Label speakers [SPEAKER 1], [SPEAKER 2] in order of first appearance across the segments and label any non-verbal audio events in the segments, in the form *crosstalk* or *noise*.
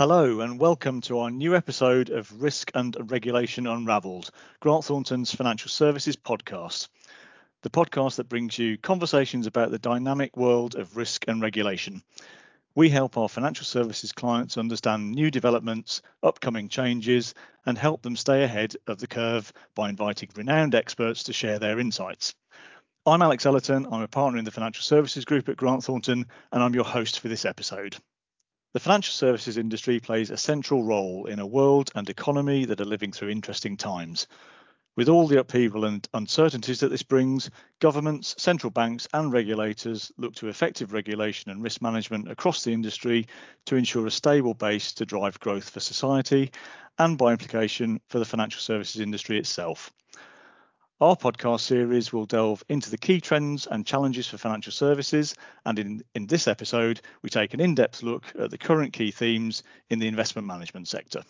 [SPEAKER 1] Hello, and welcome to our new episode of Risk and Regulation Unravelled, Grant Thornton's financial services podcast. The podcast that brings you conversations about the dynamic world of risk and regulation. We help our financial services clients understand new developments, upcoming changes, and help them stay ahead of the curve by inviting renowned experts to share their insights. I'm Alex Ellerton. I'm a partner in the financial services group at Grant Thornton, and I'm your host for this episode. The financial services industry plays a central role in a world and economy that are living through interesting times. With all the upheaval and uncertainties that this brings, governments, central banks, and regulators look to effective regulation and risk management across the industry to ensure a stable base to drive growth for society and, by implication, for the financial services industry itself. Our podcast series will delve into the key trends and challenges for financial services, and in, in this episode, we take an in depth look at the current key themes in the investment management sector.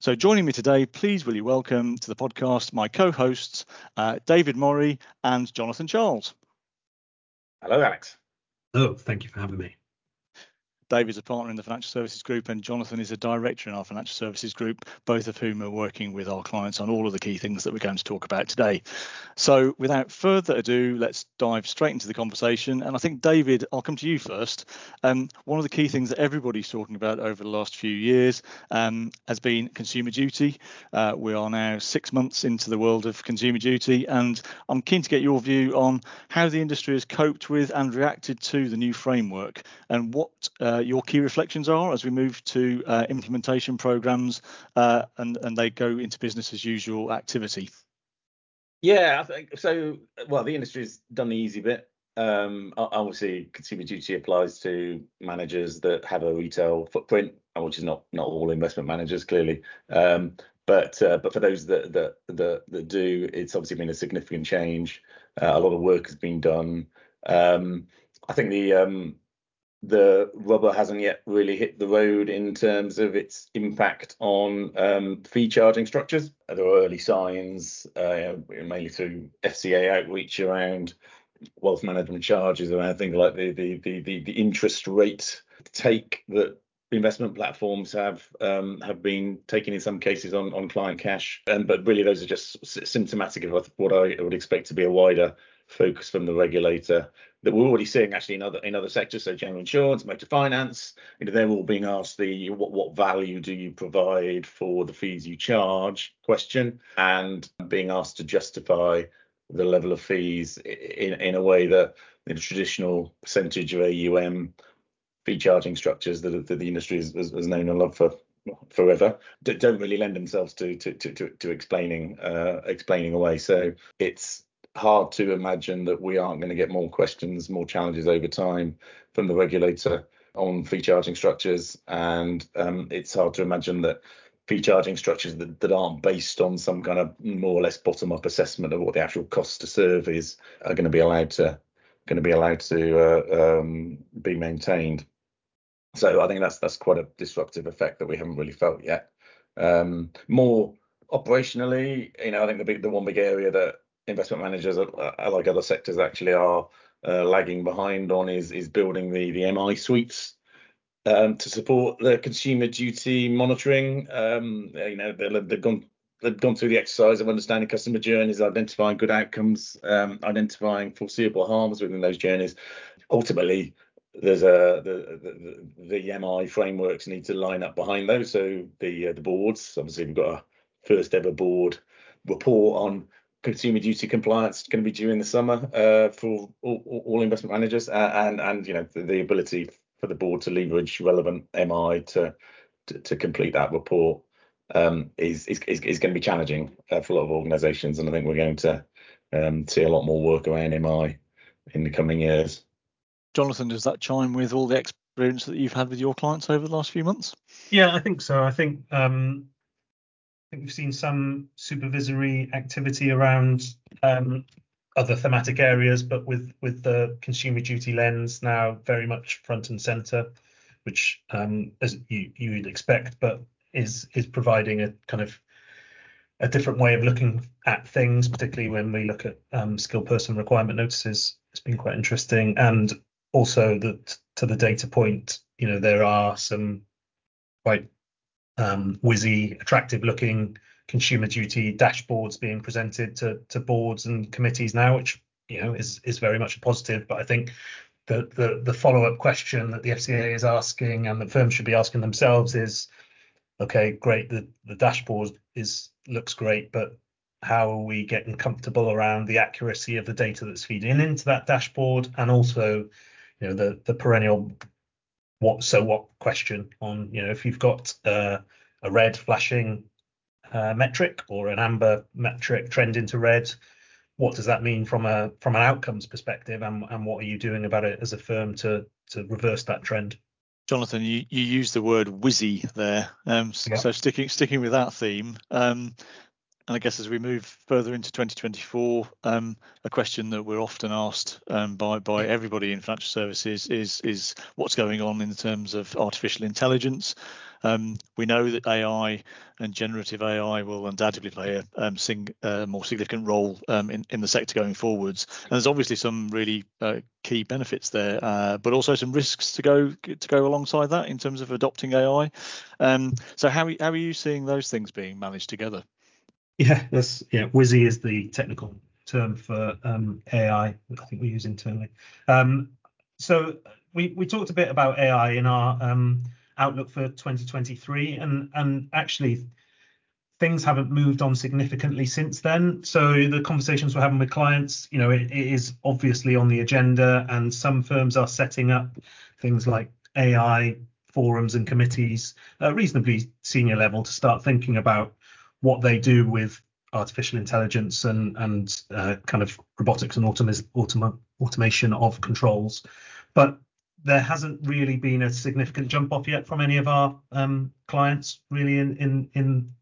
[SPEAKER 1] So, joining me today, please will you welcome to the podcast my co hosts, uh, David Morrey and Jonathan Charles.
[SPEAKER 2] Hello, Alex.
[SPEAKER 3] Oh, thank you for having me.
[SPEAKER 1] David's a partner in the financial services group, and Jonathan is a director in our financial services group, both of whom are working with our clients on all of the key things that we're going to talk about today. So, without further ado, let's dive straight into the conversation. And I think, David, I'll come to you first. Um, one of the key things that everybody's talking about over the last few years um, has been consumer duty. Uh, we are now six months into the world of consumer duty, and I'm keen to get your view on how the industry has coped with and reacted to the new framework and what uh, your key reflections are as we move to uh, implementation programs uh, and, and they go into business as usual activity.
[SPEAKER 2] Yeah, I think so. Well, the industry's done the easy bit. Um, obviously, consumer duty applies to managers that have a retail footprint, which is not not all investment managers, clearly. Um, but uh, but for those that, that that that do, it's obviously been a significant change. Uh, a lot of work has been done. Um, I think the um, the rubber hasn't yet really hit the road in terms of its impact on um, fee charging structures. There are early signs, uh, mainly through FCA outreach around wealth management charges, around things like the the the the, the interest rate take that investment platforms have um, have been taking in some cases on on client cash. And but really, those are just symptomatic of what I would expect to be a wider focus from the regulator that we're already seeing actually in other in other sectors, so general insurance, motor finance. You know, they're all being asked the what what value do you provide for the fees you charge question, and being asked to justify the level of fees in in a way that the traditional percentage of AUM fee charging structures that, that the industry has, has known and loved for forever don't really lend themselves to to to, to explaining uh, explaining away. So it's hard to imagine that we aren't going to get more questions, more challenges over time from the regulator on fee charging structures. And um, it's hard to imagine that fee charging structures that, that aren't based on some kind of more or less bottom up assessment of what the actual cost to serve is are going to be allowed to going to be allowed to uh, um, be maintained. So I think that's that's quite a disruptive effect that we haven't really felt yet. Um, more operationally, you know, I think the big the one big area that investment managers, like other sectors, actually are uh, lagging behind on is is building the the MI suites um, to support the consumer duty monitoring. Um, you know, they've gone they've gone through the exercise of understanding customer journeys, identifying good outcomes, um, identifying foreseeable harms within those journeys. Ultimately, there's a the, the, the MI frameworks need to line up behind those. So the uh, the boards, obviously, we've got a first ever board report on consumer duty compliance going to be due in the summer uh, for all, all, investment managers, uh, and and you know the, the, ability for the board to leverage relevant MI to to, to complete that report um, is, is, is is going to be challenging uh, for a lot of organisations, and I think we're going to um, see a lot more work around MI in the coming years.
[SPEAKER 1] Jonathan, does that chime with all the experience that you've had with your clients over the last few months?
[SPEAKER 3] Yeah, I think so. I think um, think we've seen some supervisory activity around um, other thematic areas, but with with the consumer duty lens now very much front and center, which um, as you you would expect, but is is providing a kind of a different way of looking at things, particularly when we look at um, skilled person requirement notices. It's been quite interesting, and also that to the data point, you know, there are some quite Um, whizzy, attractive-looking consumer duty dashboards being presented to to boards and committees now, which you know is is very much a positive. But I think the the, the follow-up question that the FCA is asking and the firms should be asking themselves is, okay, great, the the dashboard is looks great, but how are we getting comfortable around the accuracy of the data that's feeding into that dashboard and also you know the the perennial what so what question on you know if you've got uh, a red flashing uh, metric or an amber metric trend into red what does that mean from a from an outcomes perspective? And, and what are you doing about it as a firm to to reverse that trend?
[SPEAKER 1] Jonathan you, you used the word whizzy there. Um, yeah. so sticking sticking with that theme um, and I guess as we move further into 2024, um, a question that we're often asked um, by by everybody in financial services is is what's going on in terms of artificial intelligence. Um, we know that AI and generative AI will undoubtedly play a, um, sing, more significant role um, in, in the sector going forwards. And there's obviously some really uh, key benefits there, uh, but also some risks to go to go alongside that in terms of adopting AI. Um, so how how are you seeing those things being managed together?
[SPEAKER 3] Yeah, that's yeah. Whizzy is the technical term for um, AI. I think we use internally. Um, so we we talked a bit about AI in our um, outlook for 2023, and and actually things haven't moved on significantly since then. So the conversations we're having with clients, you know, it, it is obviously on the agenda, and some firms are setting up things like AI forums and committees reasonably senior level to start thinking about what they do with artificial intelligence and and uh, kind of robotics and automa- automa- automation of controls, but there hasn't really been a significant jump off yet from any of our um, clients really in in in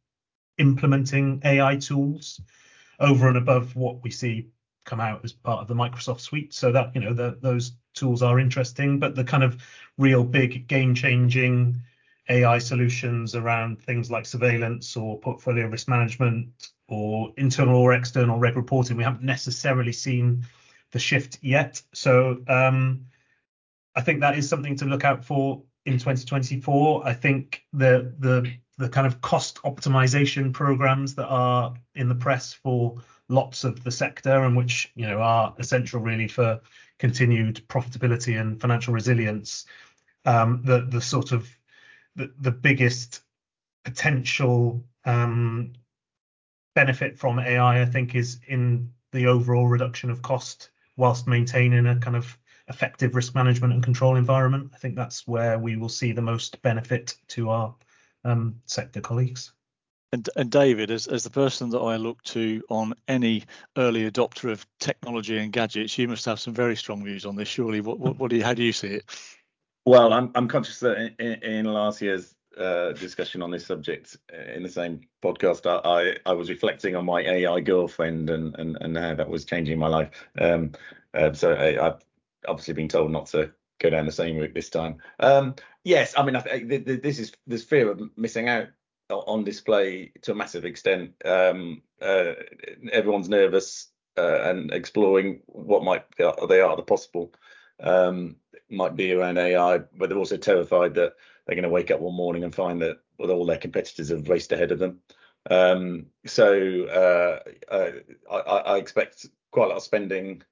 [SPEAKER 3] implementing AI tools over and above what we see come out as part of the Microsoft suite. So that you know the, those tools are interesting, but the kind of real big game changing AI solutions around things like surveillance or portfolio risk management or internal or external reg reporting. We haven't necessarily seen the shift yet. So um, I think that is something to look out for in 2024. I think the the the kind of cost optimization programs that are in the press for lots of the sector and which you know are essential really for continued profitability and financial resilience. Um, the the sort of the, the biggest potential um, benefit from AI, I think, is in the overall reduction of cost whilst maintaining a kind of effective risk management and control environment. I think that's where we will see the most benefit to our um, sector colleagues.
[SPEAKER 1] And, and, David, as, as the person that I look to on any early adopter of technology and gadgets, you must have some very strong views on this. Surely, what, what, what do you, how do you see it?
[SPEAKER 2] Well, I'm I'm conscious that in, in last year's uh, discussion on this subject uh, in the same podcast, I, I was reflecting on my AI girlfriend and and and how that was changing my life. Um, uh, so I, have obviously been told not to go down the same route this time. Um, yes, I mean I, this is this fear of missing out on display to a massive extent. Um, uh, everyone's nervous uh, and exploring what might they are the possible um, might be around AI, but they're also terrified that they're going to wake up one morning and find that all their competitors have raced ahead of them. Um, so uh, uh, I, I, expect quite a lot of spending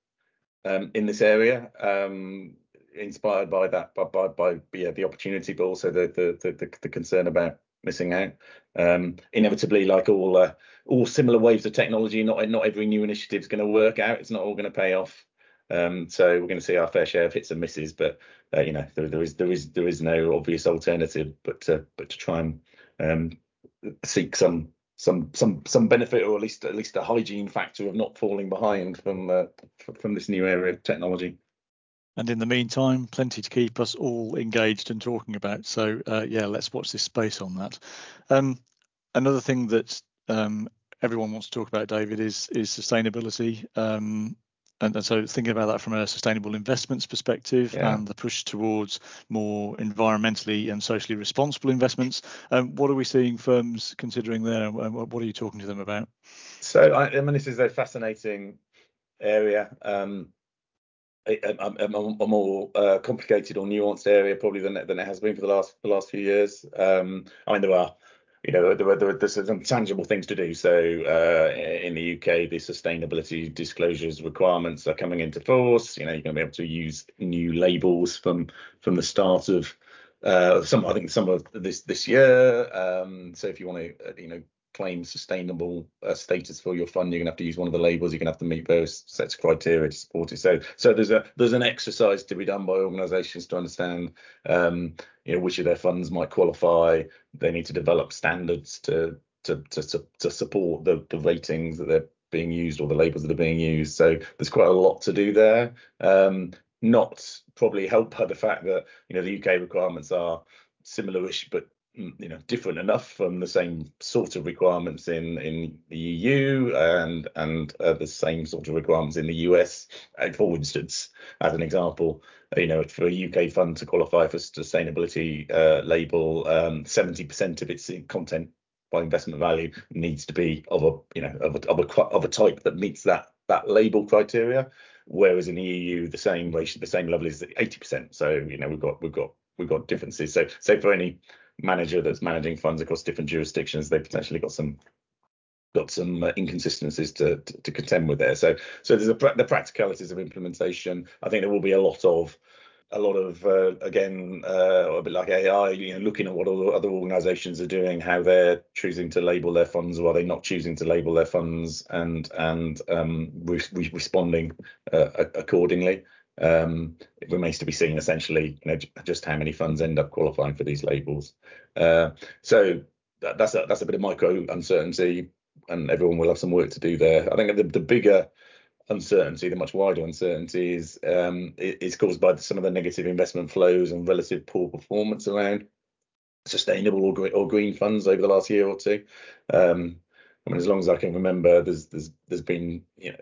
[SPEAKER 2] um, in this area, um, inspired by that, by, by, by yeah, the opportunity, but also the the, the, the concern about missing out. Um, inevitably, like all uh, all similar waves of technology, not not every new initiative is going to work out. It's not all going to pay off. Um, so we're going to see our fair share of hits and misses, but uh, you know there, there is there is there is no obvious alternative but to, but to try and um, seek some some some some benefit or at least at least a hygiene factor of not falling behind from uh, from this new area of technology.
[SPEAKER 1] And in the meantime, plenty to keep us all engaged and talking about. So uh, yeah, let's watch this space on that. Um, another thing that um, everyone wants to talk about, David, is is sustainability. Um, and, and, so thinking about that from a sustainable investments perspective yeah. and the push towards more environmentally and socially responsible investments, um, what are we seeing firms considering there and what are you talking to them about?
[SPEAKER 2] So I, I mean, this is a fascinating area. Um, a, a, a more uh, complicated or nuanced area probably than than it has been for the last the last few years. Um, I mean, there are you know, there, there, there's some tangible things to do. So uh, in the UK, the sustainability disclosures requirements are coming into force. You know, you're going to be able to use new labels from from the start of uh, some. I think some of this this year. Um, so if you want to, uh, you know, claim sustainable uh, status for your fund, you're gonna have to use one of the labels. You're gonna have to meet various sets of criteria to support it. So, so there's a there's an exercise to be done by organisations to understand, um, you know, which of their funds might qualify. They need to develop standards to to to, to support the the ratings that they're being used or the labels that are being used. So there's quite a lot to do there. Um, not probably helped by the fact that you know the UK requirements are similar-ish but you know different enough from the same sort of requirements in in the EU and and uh, the same sort of requirements in the US. Uh, for instance, as an example, you know for a UK fund to qualify for sustainability uh, label, um, 70% of its content by investment value needs to be of a you know of a, of a of a type that meets that that label criteria. Whereas in the EU, the same ratio, the same level is 80%. So you know we've got we've got we've got differences. So so for any manager that's managing funds across different jurisdictions, they've potentially got some got some uh, inconsistencies to, to, to contend with there. So so there's a the practicalities of implementation. I think there will be a lot of a lot of uh, again uh, a bit like AI, you know, looking at what other organisations are doing, how they're choosing to label their funds, or are they not choosing to label their funds, and and um, re- re- responding uh, accordingly. Um, it remains to be seen, essentially, you know, just how many funds end up qualifying for these labels. Uh, so that, that's a, that's a bit of micro uncertainty, and everyone will have some work to do there. I think the, the bigger uncertainty, the much wider uncertainty, is um, is caused by some of the negative investment flows and relative poor performance around sustainable or, or green funds over the last year or two. Um, I mean, as long as I can remember, there's there's there's been you know,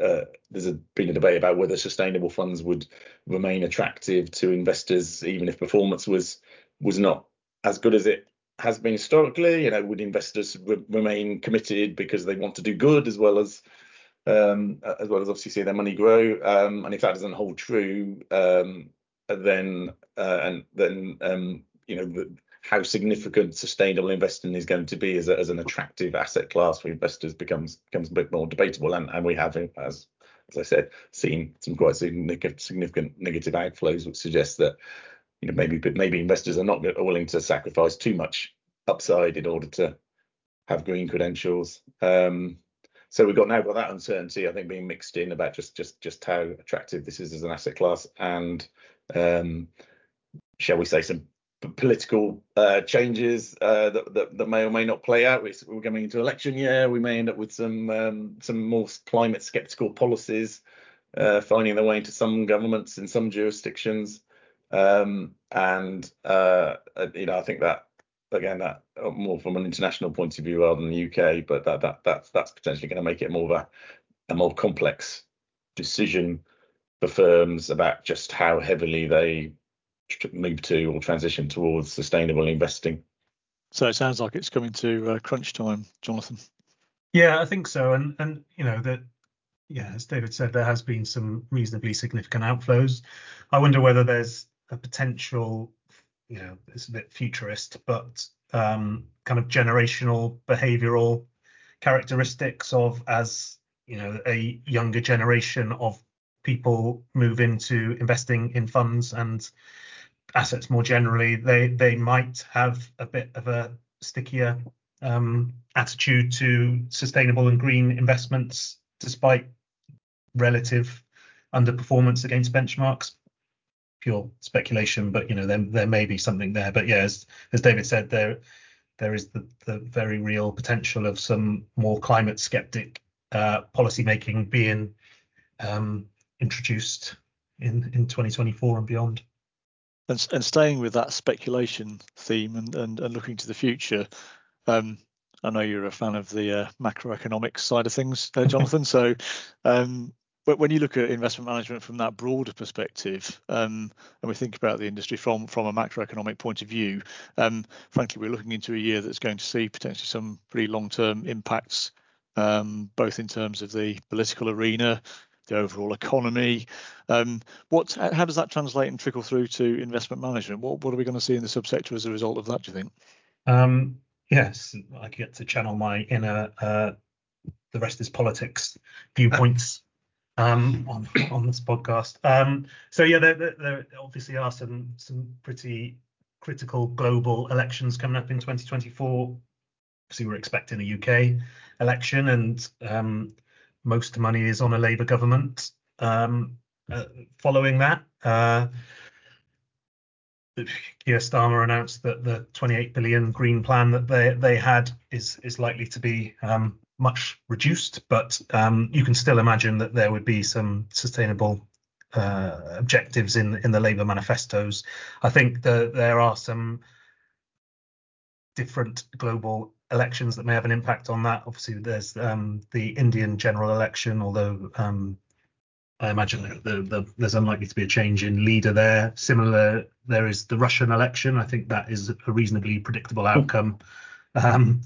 [SPEAKER 2] uh, uh, there's a, been a debate about whether sustainable funds would remain attractive to investors even if performance was was not as good as it has been historically. You know, would investors re- remain committed because they want to do good as well as um, as well as obviously see their money grow? Um, and if that doesn't hold true, um, then uh, and then um, you know how significant sustainable investing is going to be as, a, as an attractive asset class for investors becomes becomes a bit more debatable. And, and we have, as as I said, seen some quite significant, negative outflows, which suggests that you know maybe maybe investors are not willing to sacrifice too much upside in order to have green credentials. Um, so we've got now got that uncertainty, I think, being mixed in about just just just how attractive this is as an asset class, and um, shall we say some political uh, changes uh, that, that, that, may or may not play out. We're coming into election year. We may end up with some um, some more climate skeptical policies uh, finding their way into some governments in some jurisdictions. Um, and uh, uh, you know, I think that again, that uh, more from an international point of view rather than the UK, but that that that's that's potentially going to make it more of a, a more complex decision for firms about just how heavily they move to or transition towards sustainable investing.
[SPEAKER 1] So it sounds like it's coming to uh, crunch time, Jonathan.
[SPEAKER 3] Yeah, I think so. And and you know that yeah, as David said, there has been some reasonably significant outflows. I wonder whether there's a potential, you know, it's a bit futurist, but um, kind of generational behavioural characteristics of as you know a younger generation of people move into investing in funds and assets more generally, they they might have a bit of a stickier um, attitude to sustainable and green investments, despite relative underperformance against benchmarks. Pure speculation, but you know there there may be something there. But yeah, as as David said, there there is the the very real potential of some more climate skeptic uh, policy making being um, introduced in in 2024 and beyond.
[SPEAKER 1] And, and staying with that speculation theme and, and, and looking to the future, um, I know you're a fan of the uh, macroeconomics side of things, uh, Jonathan. so, um, but when you look at investment management from that broader perspective, um, and we think about the industry from from a macroeconomic point of view, um, frankly, we're looking into a year that's going to see potentially some pretty long-term impacts, um, both in terms of the political arena, the overall economy. Um, what, how does that translate and trickle through to investment management? What, what are we going to see in the subsector as a result of that? Do you think?
[SPEAKER 3] Um, yes, I get to channel my inner uh, the rest is politics viewpoints *laughs* um, on on this podcast. Um, so yeah, there, there, there, obviously are some some pretty critical global elections coming up in 2024. Obviously, we're expecting a UK election, and um, most money is on a Labour government. Um, uh, following that, uh, Keir Starmer announced that the 28 billion green plan that they they had is is likely to be um, much reduced, but um, you can still imagine that there would be some sustainable uh, objectives in in the Labour manifestos. I think that there are some different global elections that may have an impact on that. Obviously, there's um, the Indian general election, although um, I imagine the, the, there's unlikely to be a change in leader there. Similar, there is the Russian election. I think that is a reasonably predictable outcome. Um,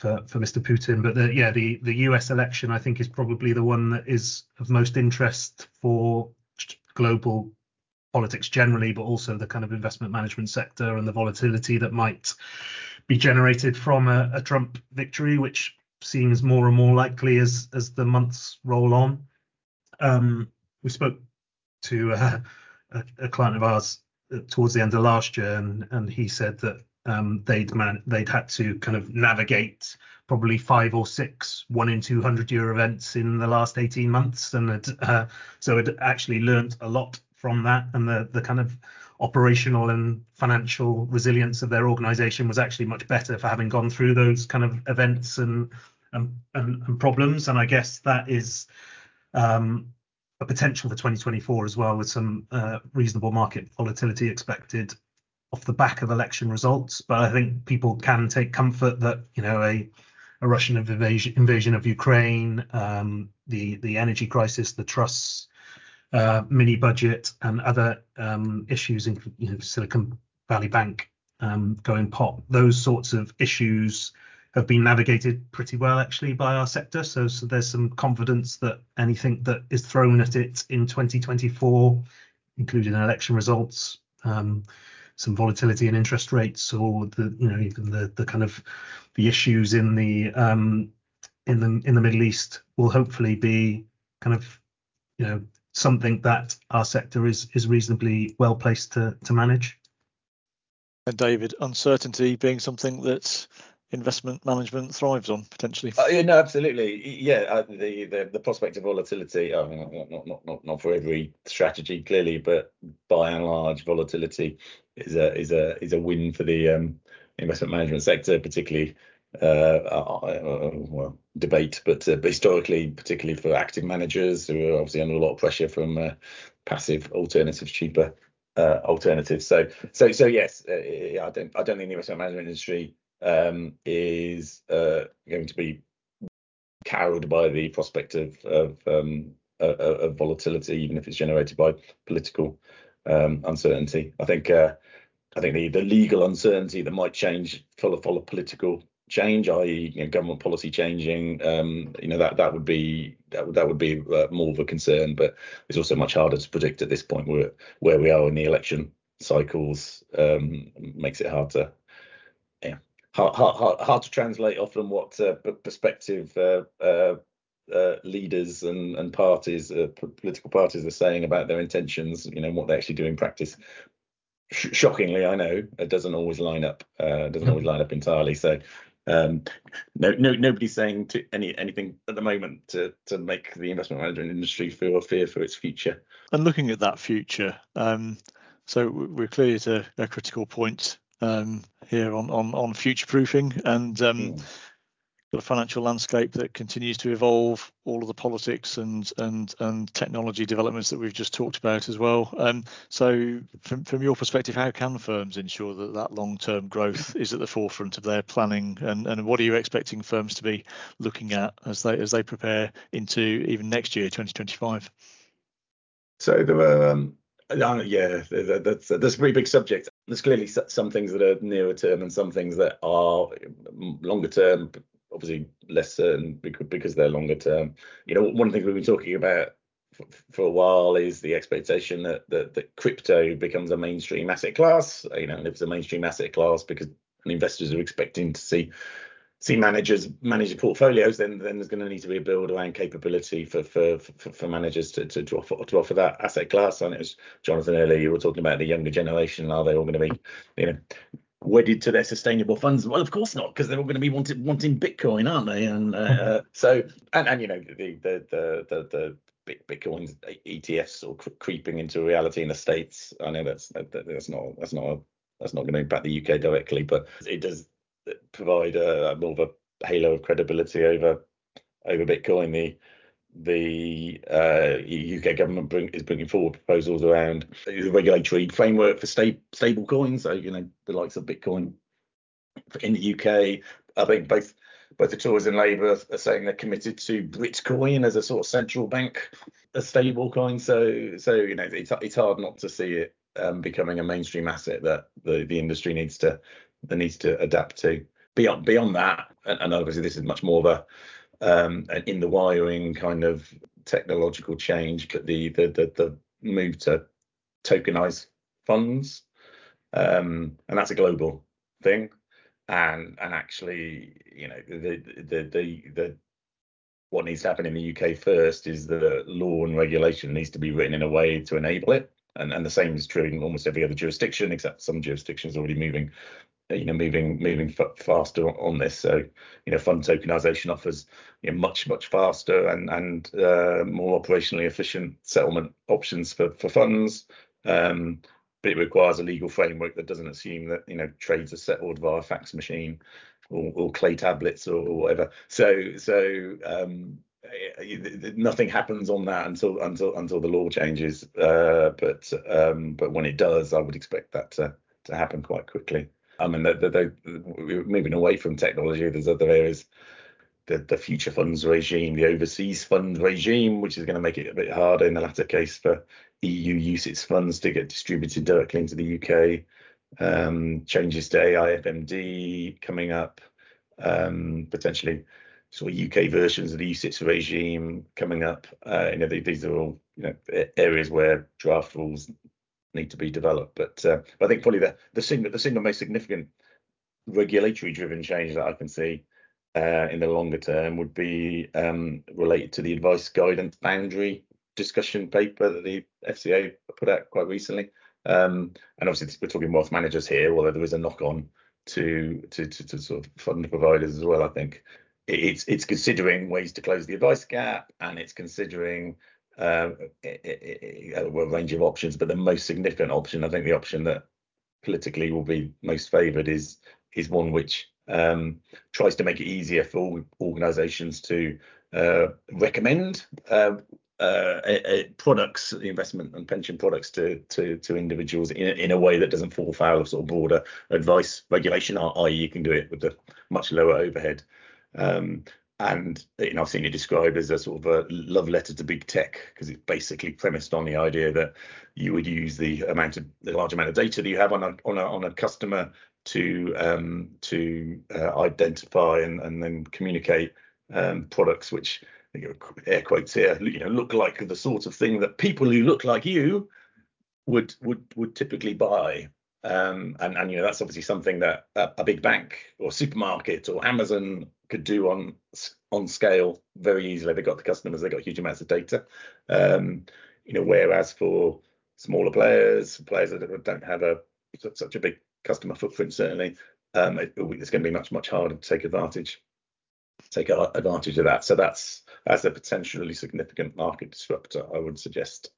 [SPEAKER 3] for, for Mr. Putin. But the, yeah, the, the US election, I think, is probably the one that is of most interest for global politics generally, but also the kind of investment management sector and the volatility that might be generated from a, a Trump victory, which seems more and more likely as as the months roll on. Um, we spoke to uh, a, a, client of ours uh, towards the end of last year, and, and he said that um, they'd man they'd had to kind of navigate probably five or six one in 200 year events in the last 18 months and uh, so it actually learned a lot from that and the the kind of operational and financial resilience of their organization was actually much better for having gone through those kind of events and and, and, and problems and i guess that is um, a potential for 2024 as well with some uh, reasonable market volatility expected off the back of election results. But I think people can take comfort that you know a a Russian invasion, invasion of Ukraine, um, the the energy crisis, the Truss uh, mini budget, and other um, issues in you know, Silicon Valley Bank um, going pop. Those sorts of issues have been navigated pretty well actually by our sector. So, so there's some confidence that anything that is thrown at it in 2024, including election results, um, some volatility in interest rates or the you know even the the kind of the issues in the um in the in the Middle East will hopefully be kind of you know something that our sector is is reasonably well placed to to manage.
[SPEAKER 1] And David, uncertainty being something that investment management thrives on potentially.
[SPEAKER 2] Uh, yeah, no, absolutely. Yeah, uh, the, the the prospect of volatility. I mean, not, not not not for every strategy clearly, but by and large, volatility is a is a is a win for the um, investment management sector, particularly. Uh, uh, uh well, debate, but historically, particularly for active managers who are obviously under a lot of pressure from passive alternatives, cheaper alternatives. So, so, so yes, I don't, I don't think the investment management industry um, is going to be cowed by the prospect of of, um, of volatility, even if it's generated by political um, uncertainty. I think uh, I think the, the legal uncertainty that might change follow follow political change, i.e., you know, government policy changing, um, you know that that would be that would, that would be uh, more of a concern. But it's also much harder to predict at this point where where we are in the election cycles um, makes it hard to yeah hard, hard, hard to translate often what uh, perspective uh, uh, uh, leaders and, and parties, uh, political parties, are saying about their intentions. You know what they actually do in practice. Sh- shockingly, I know it doesn't always line up. Uh, doesn't always line up entirely. So, um, no, no, nobody's saying to any anything at the moment to to make the investment management industry feel fear for its future.
[SPEAKER 1] And looking at that future, um, so we're clearly at a, a critical point um, here on on on future proofing and um, mm got a financial landscape that continues to evolve, all of the politics and and and technology developments that we've just talked about as well. Um, so, from from your perspective, how can firms ensure that that long-term growth *laughs* is at the forefront of their planning, and and what are you expecting firms to be looking at as they as they prepare into even next year, 2025?
[SPEAKER 2] So there were. Um... Uh, yeah, that's that's a pretty big subject. There's clearly some things that are nearer term and some things that are longer term, obviously less certain because, they're longer term. You know, one things we've been talking about for a while is the expectation that, that that crypto becomes a mainstream asset class. You know, and if it's a mainstream asset class because investors are expecting to see see managers manage portfolios, then then there's going to need to be a build around capability for for for, for managers to, to, to offer to offer that asset class. And it was Jonathan earlier, you were talking about the younger generation. Are they all going to be, you know, wedded to their sustainable funds? Well, of course not, because they're all going to be wanting wanting Bitcoin, aren't they? And uh, mm-hmm. uh, so and and you know the the the the, the Bitcoin ETFs or creeping into reality in the states. I know that's that's not that's not that's not going to impact the UK directly, but it does uh, provide a, more of a halo of credibility over over Bitcoin. The the uh, UK government bring, is bringing forward proposals around the regulatory framework for sta- stable coins. So you know the likes of Bitcoin in the UK. I think both both the Tories and Labour are saying they're committed to Bitcoin as a sort of central bank, a stable coin. So so you know it's it's hard not to see it um, becoming a mainstream asset that the the industry needs to that needs to adapt to. Beyond beyond that, and, and obviously this is much more of a um, an in the wiring kind of technological change, the the the, the move to tokenize funds, um, and that's a global thing. And and actually, you know, the the the the what needs to happen in the UK first is the law and regulation needs to be written in a way to enable it. And, and the same is true in almost every other jurisdiction, except some jurisdictions are already moving you know moving moving f- faster on this. So you know fund tokenization offers you know much much faster and and uh, more operationally efficient settlement options for for funds. Um, but it requires a legal framework that doesn't assume that you know trades are settled via fax machine or, or clay tablets or, or, whatever. So so um, nothing happens on that until until until the law changes. Uh, but um, but when it does i would expect that to to happen quite quickly I mean, they, they, we're moving away from technology. There's other areas, the, the future funds regime, the overseas fund regime, which is going to make it a bit harder in the latter case for EU UCITS funds to get distributed directly into the UK. Um, changes to AIFMD coming up, um, potentially sort of UK versions of the UCITS regime coming up. Uh, you know, these are all you know areas where draft rules need to be developed. But uh, I think probably the the single the single most significant regulatory driven change that I can see uh, in the longer term would be um, related to the advice guidance boundary discussion paper that the FCA put out quite recently. Um, and obviously we're talking wealth managers here, although there is a knock on to, to to, to sort of fund providers as well. I think it's it's considering ways to close the advice gap and it's considering uh, a range of options, but the most significant option, I think, the option that politically will be most favoured is is one which um, tries to make it easier for organisations to uh, recommend uh, uh, products, investment and pension products to to to individuals in, in a way that doesn't fall foul of sort of broader advice regulation, i.e., you can do it with a much lower overhead. Um, and you know, I've seen it described as a sort of a love letter to big tech because it's basically premised on the idea that you would use the amount of the large amount of data that you have on a on a on a customer to um, to uh, identify and, and then communicate um, products which air quotes here you know look like the sort of thing that people who look like you would would would typically buy um, and, and you know that's obviously something that a, a, big bank or supermarket or Amazon could do on on scale very easily. They've got the customers, they've got huge amounts of data. Um, you know, whereas for smaller players, players that don't have a such a big customer footprint, certainly, um, it, it's going to be much much harder to take advantage take advantage of that. So that's that's a potentially significant market disruptor, I would suggest.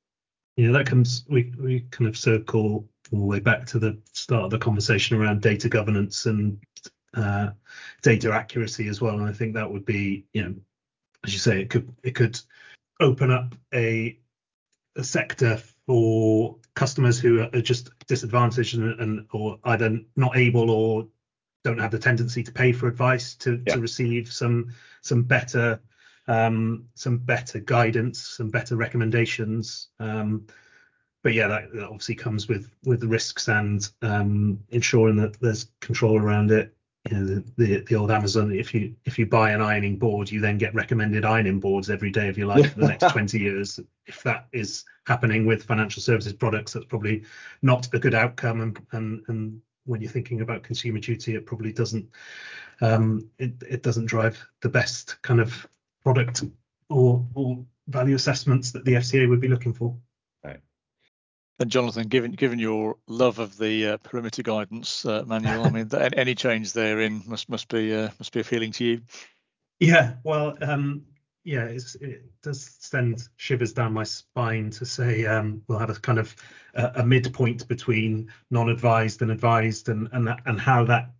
[SPEAKER 3] Yeah, that comes. We we kind of circle all the way back to the start of the conversation around data governance and uh, data accuracy as well. And I think that would be, you know, as you say, it could it could open up a a sector for customers who are just disadvantaged and, and or either not able or don't have the tendency to pay for advice to, yeah. to receive some some better um, some better guidance, some better recommendations. Um, but yeah, that, that, obviously comes with with the risks and um, ensuring that there's control around it. you know the, the, the old Amazon. If you if you buy an ironing board, you then get recommended ironing boards every day of your life for the next *laughs* 20 years. If that is happening with financial services products, that's probably not a good outcome. And and and when you're thinking about consumer duty, it probably doesn't um, it, it doesn't drive the best kind of product or or value assessments that the FCA would be looking for.
[SPEAKER 1] And Jonathan, given given your love of the uh, perimeter guidance uh, manual, I mean, any change therein must must be uh, must be appealing to you.
[SPEAKER 3] Yeah, well, um, yeah, it does send shivers down my spine to say um, we'll have a kind of a, a, midpoint between non-advised and advised, and and that, and how that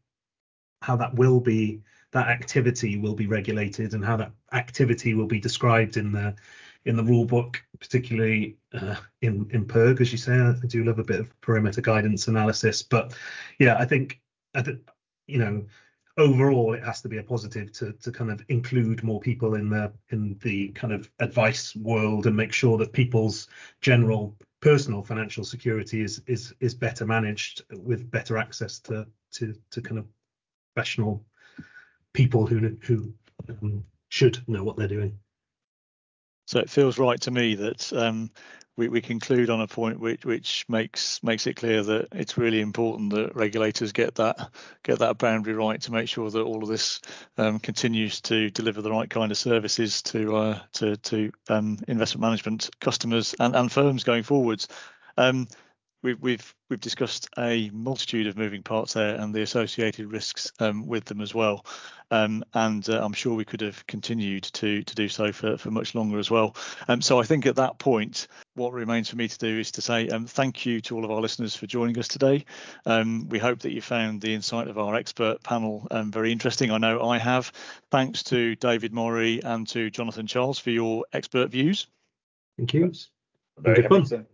[SPEAKER 3] how that will be that activity will be regulated, and how that activity will be described in the in the rule book, particularly uh, in in PERG, as you say. I, do love a bit of perimeter guidance analysis, but yeah, I think I th- you know overall it has to be a positive to to kind of include more people in the in the kind of advice world and make sure that people's general personal financial security is is is better managed with better access to to to kind of professional people who who um, should know what they're doing.
[SPEAKER 1] So it feels right to me that um, we, we conclude on a point which which makes makes it clear that it's really important that regulators get that get that boundary right to make sure that all of this um, continues to deliver the right kind of services to uh, to to um, investment management customers and, and firms going forwards. Um, we've we've we've discussed a multitude of moving parts there and the associated risks um, with them as well. Um, and uh, I'm sure we could have continued to to do so for, for much longer as well. Um, so I think at that point, what remains for me to do is to say um, thank you to all of our listeners for joining us today. Um, we hope that you found the insight of our expert panel um, very interesting. I know I have. Thanks to David Morrey and to Jonathan Charles for your expert views.
[SPEAKER 3] Thank you.
[SPEAKER 2] Very happy to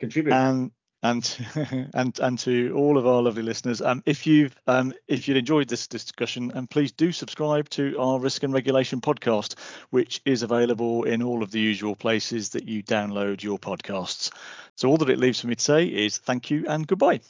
[SPEAKER 2] contribute.
[SPEAKER 1] And and *laughs* and and to all of our lovely listeners. Um, if you've um, if you've enjoyed this discussion, and um, please do subscribe to our Risk and Regulation podcast, which is available in all of the usual places that you download your podcasts. So all that it leaves for me to say is thank you and goodbye.